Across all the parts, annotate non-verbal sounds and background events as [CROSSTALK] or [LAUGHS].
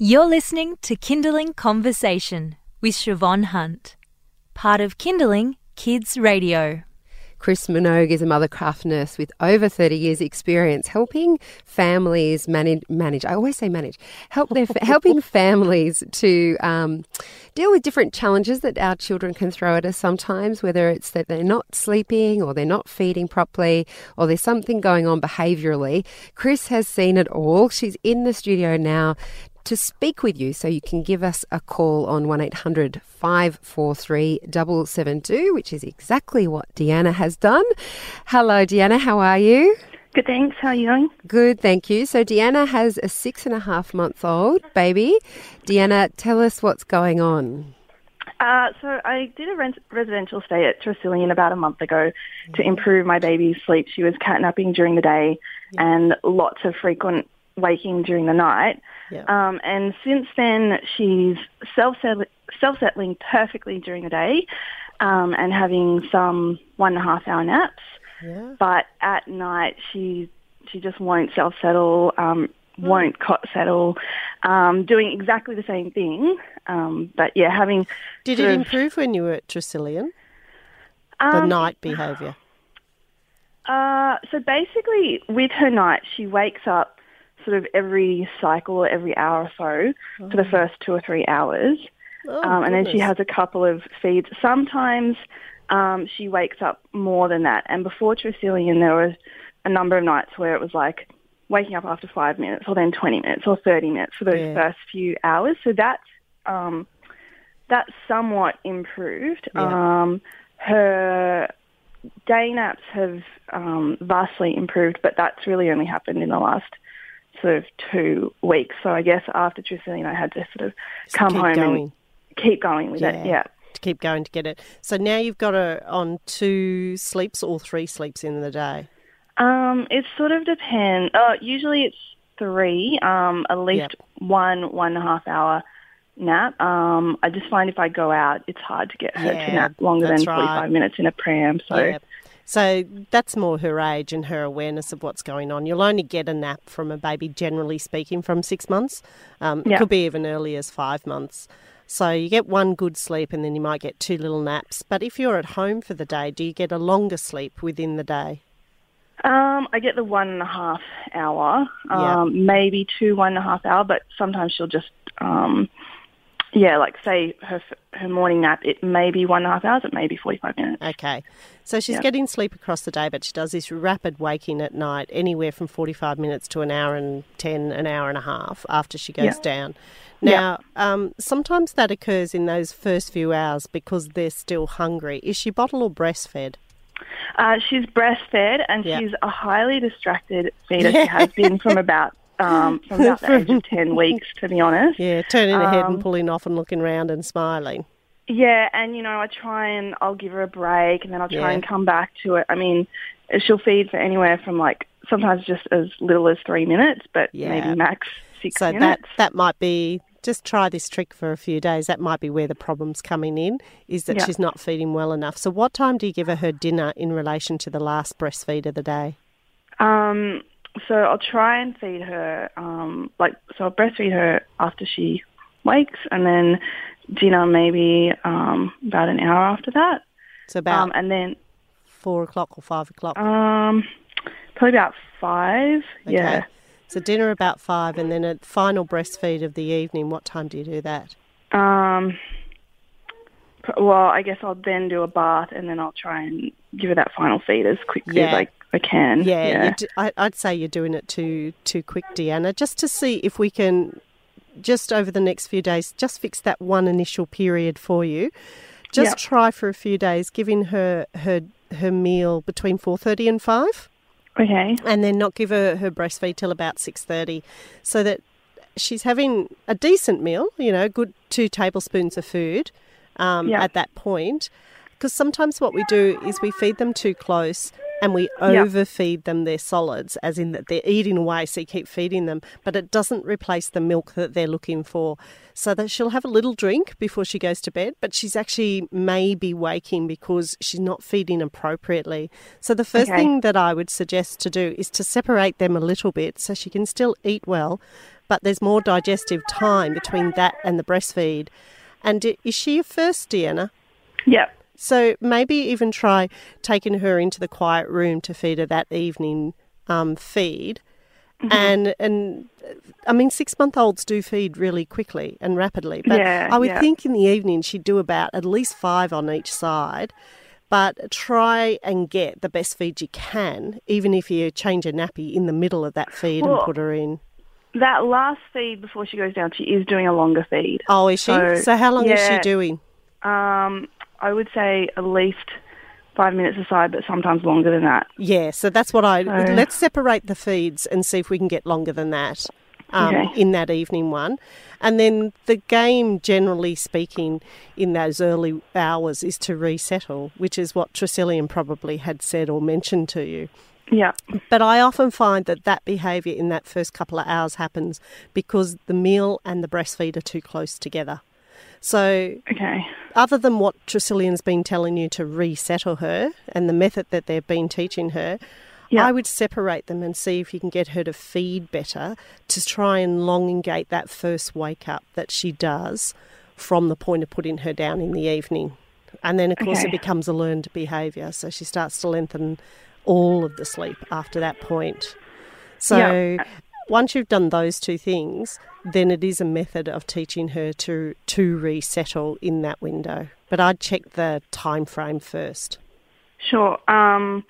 You're listening to Kinderling Conversation with Siobhan Hunt, part of Kinderling Kids Radio. Chris Minogue is a mothercraft nurse with over 30 years experience helping families manage, manage I always say manage, help their, helping [LAUGHS] families to um, deal with different challenges that our children can throw at us sometimes, whether it's that they're not sleeping or they're not feeding properly or there's something going on behaviourally. Chris has seen it all. She's in the studio now to speak with you. So you can give us a call on 1800 543 772, which is exactly what Deanna has done. Hello, Deanna. How are you? Good, thanks. How are you doing? Good, thank you. So, Deanna has a six and a half month old baby. Deanna, tell us what's going on. Uh, so I did a rent- residential stay at Tresillian about a month ago to improve my baby's sleep. She was catnapping during the day and lots of frequent waking during the night. Yeah. Um, and since then, she's self-settling perfectly during the day um, and having some one and a half hour naps. Yeah. But at night, she she just won't self-settle, um, won't cot settle, um, doing exactly the same thing. Um, but yeah, having Did it of- improve when you were at Tresillian? The um, night behaviour. Uh, so basically, with her night, she wakes up sort of every cycle, every hour or so for the first two or three hours. Oh, um, and then she has a couple of feeds. Sometimes um, she wakes up more than that. And before Tresillian, there was a number of nights where it was like waking up after five minutes, or then 20 minutes, or 30 minutes for those Yeah. first few hours. So that's um, that's somewhat improved. Yeah. Um, her day naps have um, vastly improved, but that's really only happened in the last sort of two weeks. So I guess after Tresillian, I had to sort of Just come home going. and keep going with it. Yeah. To keep going to get it. So now you've got her on two sleeps or three sleeps in the day. Um, it sort of depends. Uh, usually it's three, um, at least one, one and a half hour nap. Um, I just find if I go out, it's hard to get her Yeah, to nap longer than 45 right. minutes in a pram. So Yeah. So that's more her age and her awareness of what's going on. You'll only get a nap from a baby, generally speaking, from six months. Um, It could be even early as five months. So you get one good sleep and then you might get two little naps. But if you're at home for the day, do you get a longer sleep within the day? um, I get the one and a half hour, Yeah. um, maybe two one and a half hour, but sometimes she'll just, um, yeah, like say her her morning nap, it may be one and a half hours, it may be 45 minutes. Okay. So she's Yeah. getting sleep across the day, but she does this rapid waking at night, anywhere from 45 minutes to an hour and 10, an hour and a half after she goes Yeah. down. Yeah. Now, um, sometimes that occurs in those first few hours because they're still hungry. Is she bottle or breastfed? Uh, she's breastfed and Yeah. she's a highly distracted feeder. She has [LAUGHS] been from about um, [LAUGHS] from about the age of ten weeks, to be honest. Yeah, turning her head and Um, pulling off and looking round and smiling. Yeah, and you know, I try and I'll give her a break, and then I'll try Yeah. and come back to it. I mean, she'll feed for anywhere from like sometimes just as little as three minutes, but Yeah. maybe max six So that, that might be, just try this trick for a few days. That might be where the problem's coming in, is that Yeah. she's not feeding well enough. So what time do you give her her dinner in relation to the last breastfeed of the day? Um, so I'll try and feed her, um, like, so I'll breastfeed her after she wakes, and then dinner maybe um, about an hour after that, So about um, and then four o'clock or five o'clock. um, probably about five. Yeah. So dinner about five, and then a final breastfeed of the evening. What time do you do that? Um, well, I guess I'll then do a bath, and then I'll try and give her that final feed as quickly Yeah. as I, I can. Yeah, yeah. you d- I, I'd say you're doing it too too quick, Deanna. Just to see if we can, just over the next few days, just fix that one initial period for you. Just Yeah. try for a few days, giving her her her meal between four thirty and five. Okay. and then not give her her breastfeed till about 6.30 so that she's having a decent meal you know good two tablespoons of food um, Yeah. at that point because sometimes what we do is we feed them too close and we overfeed them their solids as in that they're eating away so you keep feeding them but it doesn't replace the milk that they're looking for so that she'll have a little drink before she goes to bed but she's actually maybe waking because she's not feeding appropriately so the first Okay. thing that I would suggest to do is to separate them a little bit so she can still eat well, but there's more digestive time between that and the breastfeed. And is she a first, Deanna? Yep. So maybe even try taking her into the quiet room to feed her that evening um, feed. Mm-hmm. And and I mean, six month olds do feed really quickly and rapidly. But Yeah, I would yeah. think in the evening she'd do about at least five on each side. But try and get the best feed you can, even if you change a nappy in the middle of that feed and put her in. That last feed before she goes down, she is doing a longer feed. Oh, is she? So, So, how long is she doing? Um, I would say at least five minutes aside, but sometimes longer than that. Yeah, so that's what I. So- Let's separate the feeds and see if we can get longer than that um, Okay. in that evening one. And then the game, generally speaking, in those early hours is to resettle, which is what Tresillian probably had said or mentioned to you. Yeah. But I often find that that behaviour in that first couple of hours happens because the meal and the breastfeed are too close together. So Okay. other than what Tresillian's been telling you to resettle her and the method that they've been teaching her, Yeah. I would separate them and see if you can get her to feed better to try and elongate that first wake up that she does from the point of putting her down in the evening. And then, of course, it becomes a learned behaviour. So she starts to lengthen all of the sleep after that point. So Yeah. Once you've done those two things, then it is a method of teaching her to to resettle in that window. But I'd check the time frame first. Sure. Um,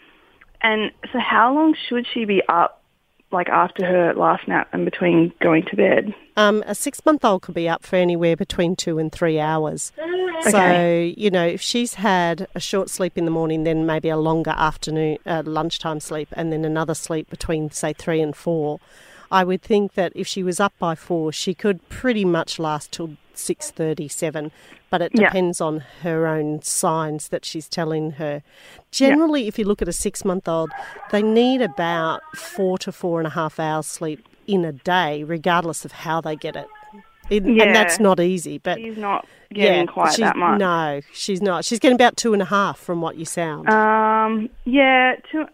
and so how long should she be up, like after her last nap and between going to bed? Um, a six month old could be up for anywhere between two and three hours. Okay. So, you know, if she's had a short sleep in the morning, then maybe a longer afternoon, uh, lunchtime sleep, and then another sleep between, say, three and four, I would think that if she was up by four, she could pretty much last till six thirty-seven. But it Yeah. depends on her own signs that she's telling her. Generally, if you look at a six-month-old, they need about four to four and a half hours sleep in a day, regardless of how they get it. It- Yeah. And that's not easy, but She's not getting quite she's, that much. No, she's not. She's getting about two and a half from what you sound. Um, yeah, two,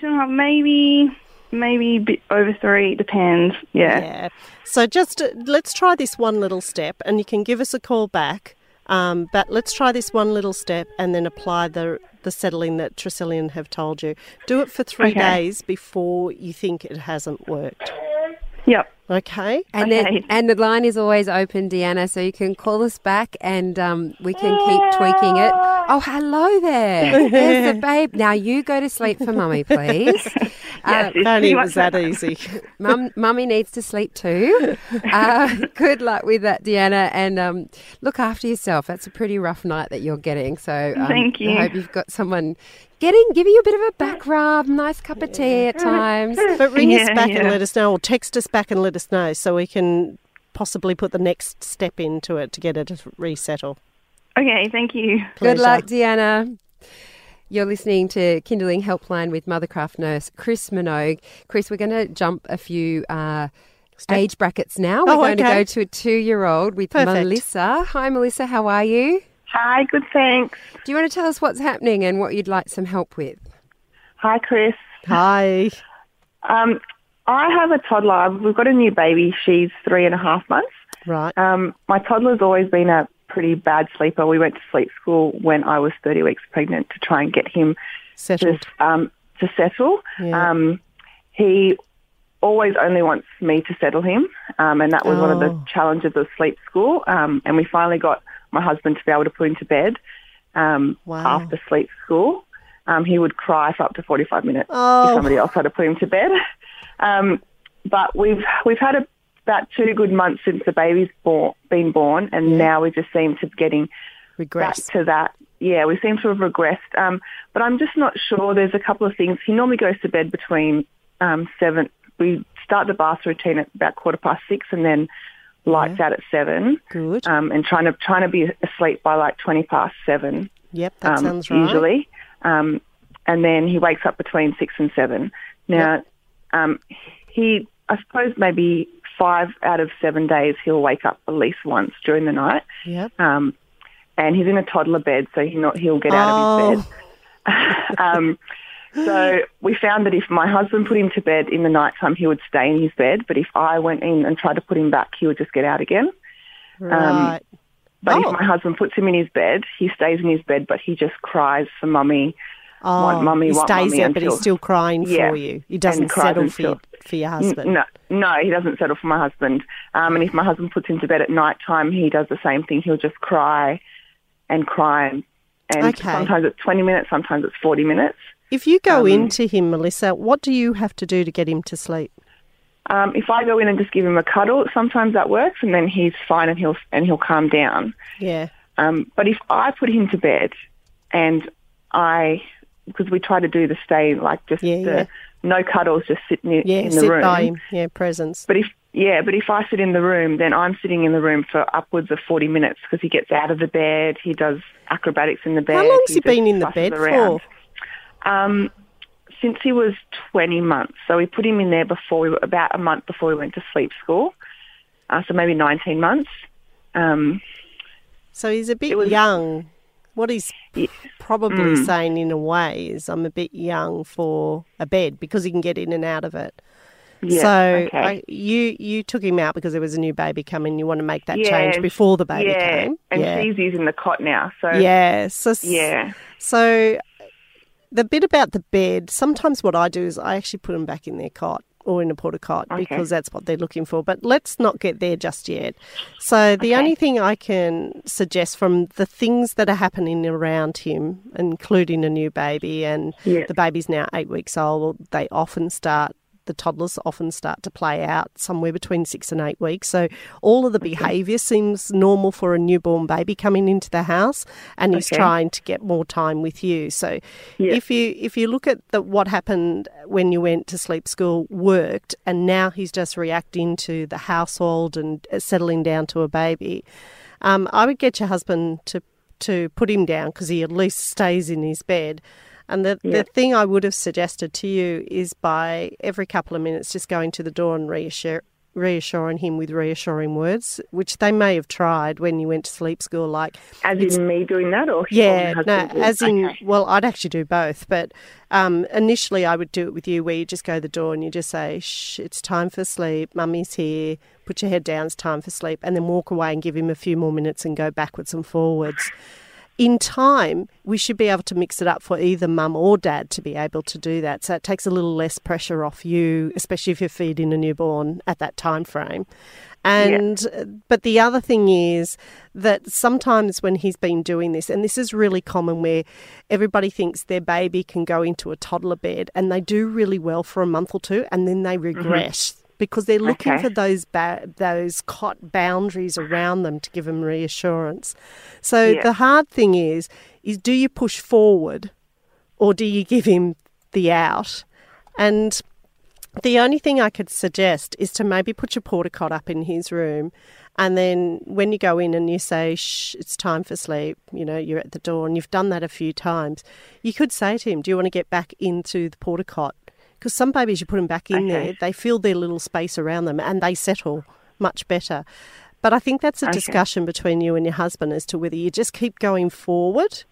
two and a half, maybe, maybe bit over three. Depends. Yeah. yeah. So just uh, let's try this one little step, and you can give us a call back. Um, but let's try this one little step and then apply the the settling that Tresillian have told you. Do it for three Okay. days before you think it hasn't worked. Yep. Okay. And Okay. then, and the line is always open, Deanna, so you can call us back and um, we can keep tweaking it. Oh, hello there. [LAUGHS] There's the babe. Now you go to sleep for mummy, please. [LAUGHS] Yes, it's If it was that that. easy. [LAUGHS] [LAUGHS] Mum, mummy needs to sleep too. [LAUGHS] Uh, good luck with that, Deanna, and um, look after yourself. That's a pretty rough night that you're getting. So um, Thank you. I hope you've got someone getting, giving you a bit of a back rub, nice cup of tea at times. But ring us Yeah, back and let us know, or text us back and let us know, so we can possibly put the next step into it to get it to resettle. Okay. Thank you. Good luck, Deanna. You're listening to Kinderling Helpline with Mothercraft nurse Chris Minogue. Chris, we're going to jump a few uh, age brackets now. We're Oh, going to go to a two year old with Perfect. Melissa. Hi, Melissa. How are you? Hi, good thanks. Do you want to tell us what's happening and what you'd like some help with? Hi, Chris. Hi. Um, I have a toddler. We've got a new baby. She's three and a half months. Right. Um, my toddler's always been a pretty bad sleeper. We went to sleep school when I was 30 weeks pregnant to try and get him to, um, to settle. Yeah. Um, he always only wants me to settle him, um, and that was one of the Oh. challenges of sleep school. Um, and we finally got my husband to be able to put him to bed um, Wow. after sleep school. Um, he would cry for up to 45 minutes Oh. if somebody else had to put him to bed. [LAUGHS] Um, but we've we've had a, about two good months since the baby's born, been born, and now we just seem to be getting back to that. Yeah, we seem to have regressed. Um, but I'm just not sure. There's a couple of things. He normally goes to bed between um, seven. We start the bath routine at about quarter past six, and then lights out at seven. Good. Um, and trying to trying to be asleep by like twenty past seven. yep, that um, sounds right. Usually, um, and then he wakes up between six and seven. Now, um, he I suppose maybe five out of seven days he'll wake up at least once during the night. Yep. Um, and he's in a toddler bed, so he not he'll get out of his bed. [LAUGHS] um, So we found that if my husband put him to bed in the night time, he would stay in his bed. But if I went in and tried to put him back, he would just get out again. Right. But Oh. if my husband puts him in his bed, he stays in his bed, but he just cries for mummy. oh, want mummy, he stays mummy there, but he's still crying Yeah, for you. He doesn't settle for, until- for your husband. No, no, he doesn't settle for my husband. Um, and if my husband puts him to bed at night time, he does the same thing. He'll just cry and cry. And, Okay. sometimes it's 20 minutes, sometimes it's 40 minutes. If you go Um, into him, Melissa, what do you have to do to get him to sleep? Um, if I go in and just give him a cuddle, sometimes that works, and then he's fine and he'll and he'll calm down. Yeah. Um, but if I put him to bed, and I, because we try to do the stay like just Yeah, the yeah. No cuddles, just sit in, Yeah, in the sit room. by him. Yeah, presence. But if yeah, but if I sit in the room, then I'm sitting in the room for upwards of 40 minutes because he gets out of the bed, he does acrobatics in the bed. How long's he just been in the bed around. for? Um, since he was 20 months. So we put him in there before we were about a month before we went to sleep school. Uh, so maybe 19 months. Um, So he's a bit was- young. What he's Yeah. probably Mm. saying in a way is, I'm a bit young for a bed because he can get in and out of it. yeah, so okay. I, you you took him out because there was a new baby coming. You want to make that Yeah, change before the baby yeah, came. and yeah, she's using the cot now. So yeah. So yeah, So the bit about the bed, sometimes what I do is I actually put them back in their cot or in a porta cot Okay. because that's what they're looking for. But let's not get there just yet. So the Okay. only thing I can suggest from the things that are happening around him, including a new baby and the baby's now eight weeks old, they often start the toddlers often start to play out somewhere between six and eight weeks. So all of the behaviour seems normal for a newborn baby coming into the house, and he's Okay. trying to get more time with you. So Yeah. if you if you look at the, what happened when you went to sleep school worked, and now he's just reacting to the household and uh, settling down to a baby, um, I would get your husband to to put him down because he at least stays in his bed. And the, Yeah. the thing I would have suggested to you is by every couple of minutes just going to the door and reassure, reassuring him with reassuring words, which they may have tried when you went to sleep school, like, as in me doing that, or yeah, no, doing- as in, Okay. well, I'd actually do both, but um, initially I would do it with you where you just go to the door and you just say, shh, it's time for sleep, mummy's here, put your head down, it's time for sleep, and then walk away and give him a few more minutes and go backwards and forwards. In time, we should be able to mix it up for either mum or dad to be able to do that. So it takes a little less pressure off you, especially if you're feeding a newborn at that time frame. And uh, but the other thing is that sometimes when he's been doing this, and this is really common where everybody thinks their baby can go into a toddler bed and they do really well for a month or two and then they regress because they're looking Okay. for those ba- those cot boundaries around them to give them reassurance. So Yeah. the hard thing is is do you push forward or do you give him the out? And the only thing I could suggest is to maybe put your porta cot up in his room, and then when you go in and you say, "Shh, it's time for sleep," you know, you're at the door, and you've done that a few times. You could say to him, "Do you want to get back into the porta cot?" Because some babies, you put them back in Okay. there, they feel their little space around them, and they settle much better. But I think that's a Okay. discussion between you and your husband as to whether you just keep going forward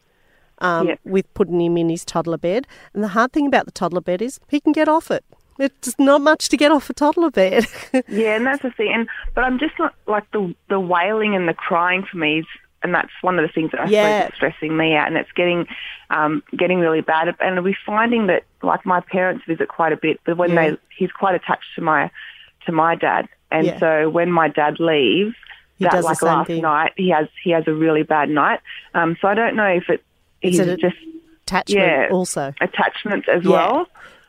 um, Yep. with putting him in his toddler bed. And the hard thing about the toddler bed is he can get off it. It's not much to get off a toddler bed. [LAUGHS] Yeah, and that's the thing. And but I'm just not like the the wailing and the crying for me is, and that's one of the things that I Yeah. suppose is stressing me out, and it's getting um, getting really bad. And we're finding that like my parents visit quite a bit, but when Yeah. they he's quite attached to my to my dad, and Yeah. so when my dad leaves. He that like last thing. night, he has he has a really bad night. Um, so I don't know if it Is he's it just Attachment Yeah. also. attachments as well.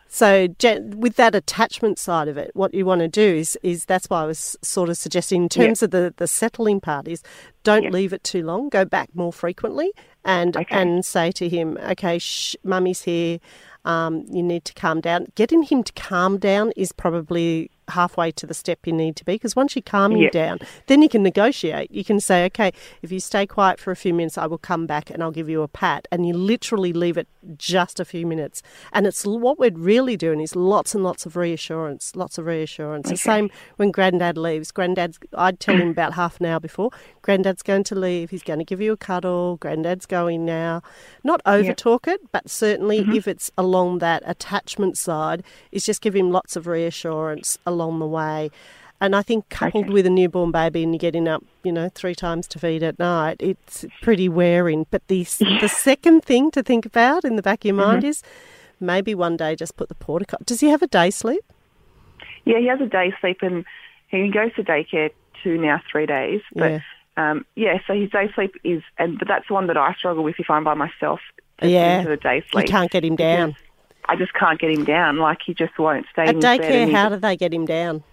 So with that attachment side of it, what you want to do is is that's why I was sort of suggesting in terms of the, the settling part is don't Yeah. leave it too long. Go back more frequently and Okay. and say to him, okay, shh, mummy's here. Um, you need to calm down. Getting him to calm down is probably halfway to the step you need to be because once you calm him Yeah. down, then you can negotiate. You can say, okay, if you stay quiet for a few minutes, I will come back and I'll give you a pat. And you literally leave it just a few minutes. And it's what we're really doing is lots and lots of reassurance, lots of reassurance. The same when Granddad leaves. Granddad's, I'd tell him about half an hour before, Granddad's going to leave. He's going to give you a cuddle. Granddad's going now. Not over talk it, but certainly mm-hmm. if it's along that attachment side, is just give him lots of reassurance along the way. And I think coupled with a newborn baby and you're getting up, you know, three times to feed at night, it's pretty wearing. But the, s the second thing to think about in the back of your mind is maybe one day just put the porta. Does he have a day sleep? Yeah, he has a day sleep and he goes to daycare two now three days. But Yeah. um, yeah, so his day sleep is, and but that's the one that I struggle with if I'm by myself. Yeah. into the day sleep. You can't get him down. I just can't get him down. Like he just won't stay At in his bed. daycare, how do they get him down?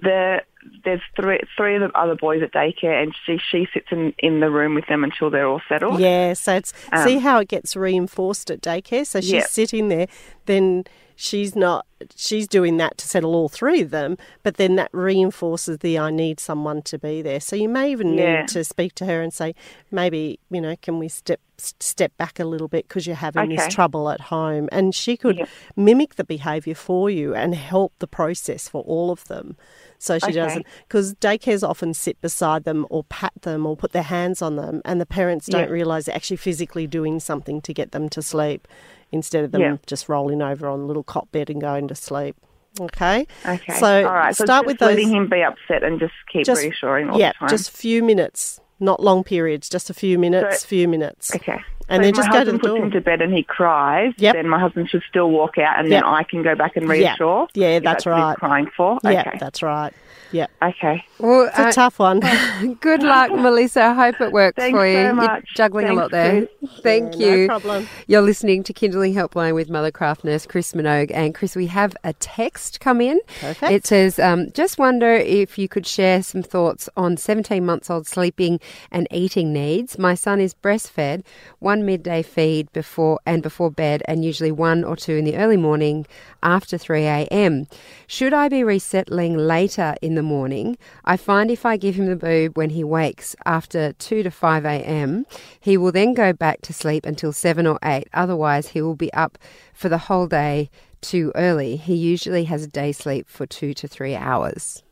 there there's three three of the other boys at daycare, and she she sits in in the room with them until they're all settled. Yeah, so it's Um, see how it gets reinforced at daycare. So she's Yeah. sitting there, then she's not she's doing that to settle all three of them, but then that reinforces the I need someone to be there. So you may even Yeah. need to speak to her and say, maybe you know, can we step step back a little bit because you're having this trouble at home, and she could Yeah. mimic the behaviour for you and help the process for all of them. So she Okay. doesn't, because daycares often sit beside them or pat them or put their hands on them, and the parents don't Yeah. realise they're actually physically doing something to get them to sleep instead of them Yeah. just rolling over on a little cot bed and going to sleep. Okay. Okay. So all right. So start just with those. letting him be upset and just keep just- reassuring all yeah, the time. just a few minutes, not long periods, just a few minutes, So- few minutes. okay. And so then just my go to the husband puts him to bed and he cries, Yep. then my husband should still walk out, and Yep. then I can go back and Yeah. reassure. Yeah, if that's what he's right. crying for. Yeah, Okay. that's right. Yeah. Okay. Well, It's a uh, tough one. [LAUGHS] good luck, [LAUGHS] Melissa. I hope it works Thanks for you. so You're much. juggling a lot there. Thank Yeah, no you. problem. You're listening to Kinderling Helpline with Mothercraft nurse Chris Minogue. And Chris, we have a text come in. Perfect. It says, um, just wonder if you could share some thoughts on 17 months old sleeping and eating needs. My son is breastfed, one midday feed before and before bed, and usually one or two in the early morning after 3 a.m. Should I be resettling later in the morning? I find if I give him the boob when he wakes after 2 to 5 a.m., he will then go back to sleep until 7 or 8. Otherwise, he will be up for the whole day too early. He usually has a day sleep for 2 to 3 hours.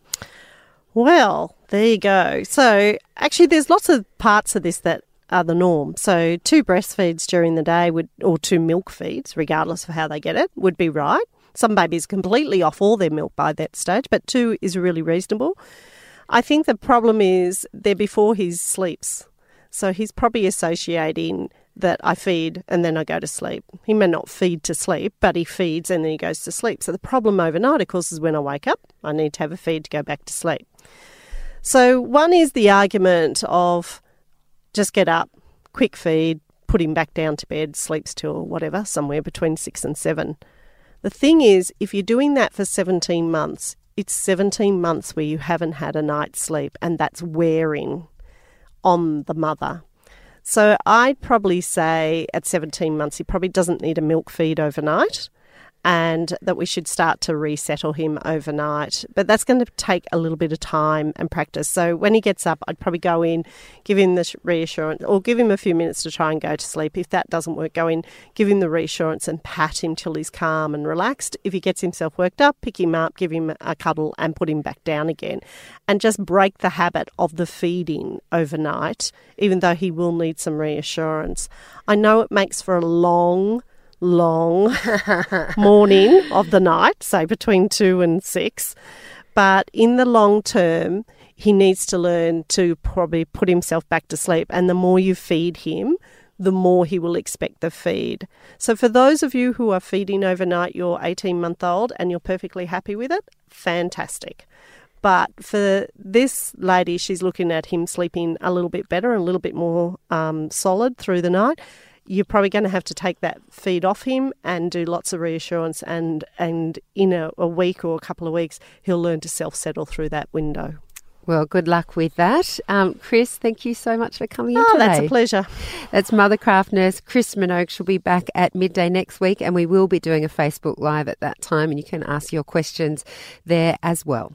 Well, there you go. So, actually, there's lots of parts of this that are the norm. So, two breastfeeds during the day would, or two milk feeds, regardless of how they get it, would be right. Some babies completely off all their milk by that stage, but two is really reasonable. I think the problem is they're before he sleeps. So he's probably associating that I feed and then I go to sleep. He may not feed to sleep, but he feeds and then he goes to sleep. So the problem overnight, of course, is when I wake up, I need to have a feed to go back to sleep. So one is the argument of just get up, quick feed, put him back down to bed, sleeps till whatever, somewhere between six and seven. The thing is, if you're doing that for 17 months, it's 17 months where you haven't had a night's sleep, and that's wearing on the mother. So I'd probably say at 17 months, he probably doesn't need a milk feed overnight. And that we should start to resettle him overnight. But that's going to take a little bit of time and practice. So when he gets up, I'd probably go in, give him the reassurance, or give him a few minutes to try and go to sleep. If that doesn't work, go in, give him the reassurance and pat him till he's calm and relaxed. If he gets himself worked up, pick him up, give him a cuddle, and put him back down again. And just break the habit of the feeding overnight, even though he will need some reassurance. I know it makes for a long, long [LAUGHS] morning of the night, say between two and six. But in the long term, he needs to learn to probably put himself back to sleep. And the more you feed him, the more he will expect the feed. So, for those of you who are feeding overnight your 18 month old and you're perfectly happy with it, fantastic. But for this lady, she's looking at him sleeping a little bit better a little bit more um, solid through the night. You're probably going to have to take that feed off him and do lots of reassurance. And, and in a, a week or a couple of weeks, he'll learn to self settle through that window. Well, good luck with that. Um, Chris, thank you so much for coming in Oh, today. that's a pleasure. That's Mothercraft nurse Chris Minogue. She'll be back at midday next week, and we will be doing a Facebook Live at that time, and you can ask your questions there as well.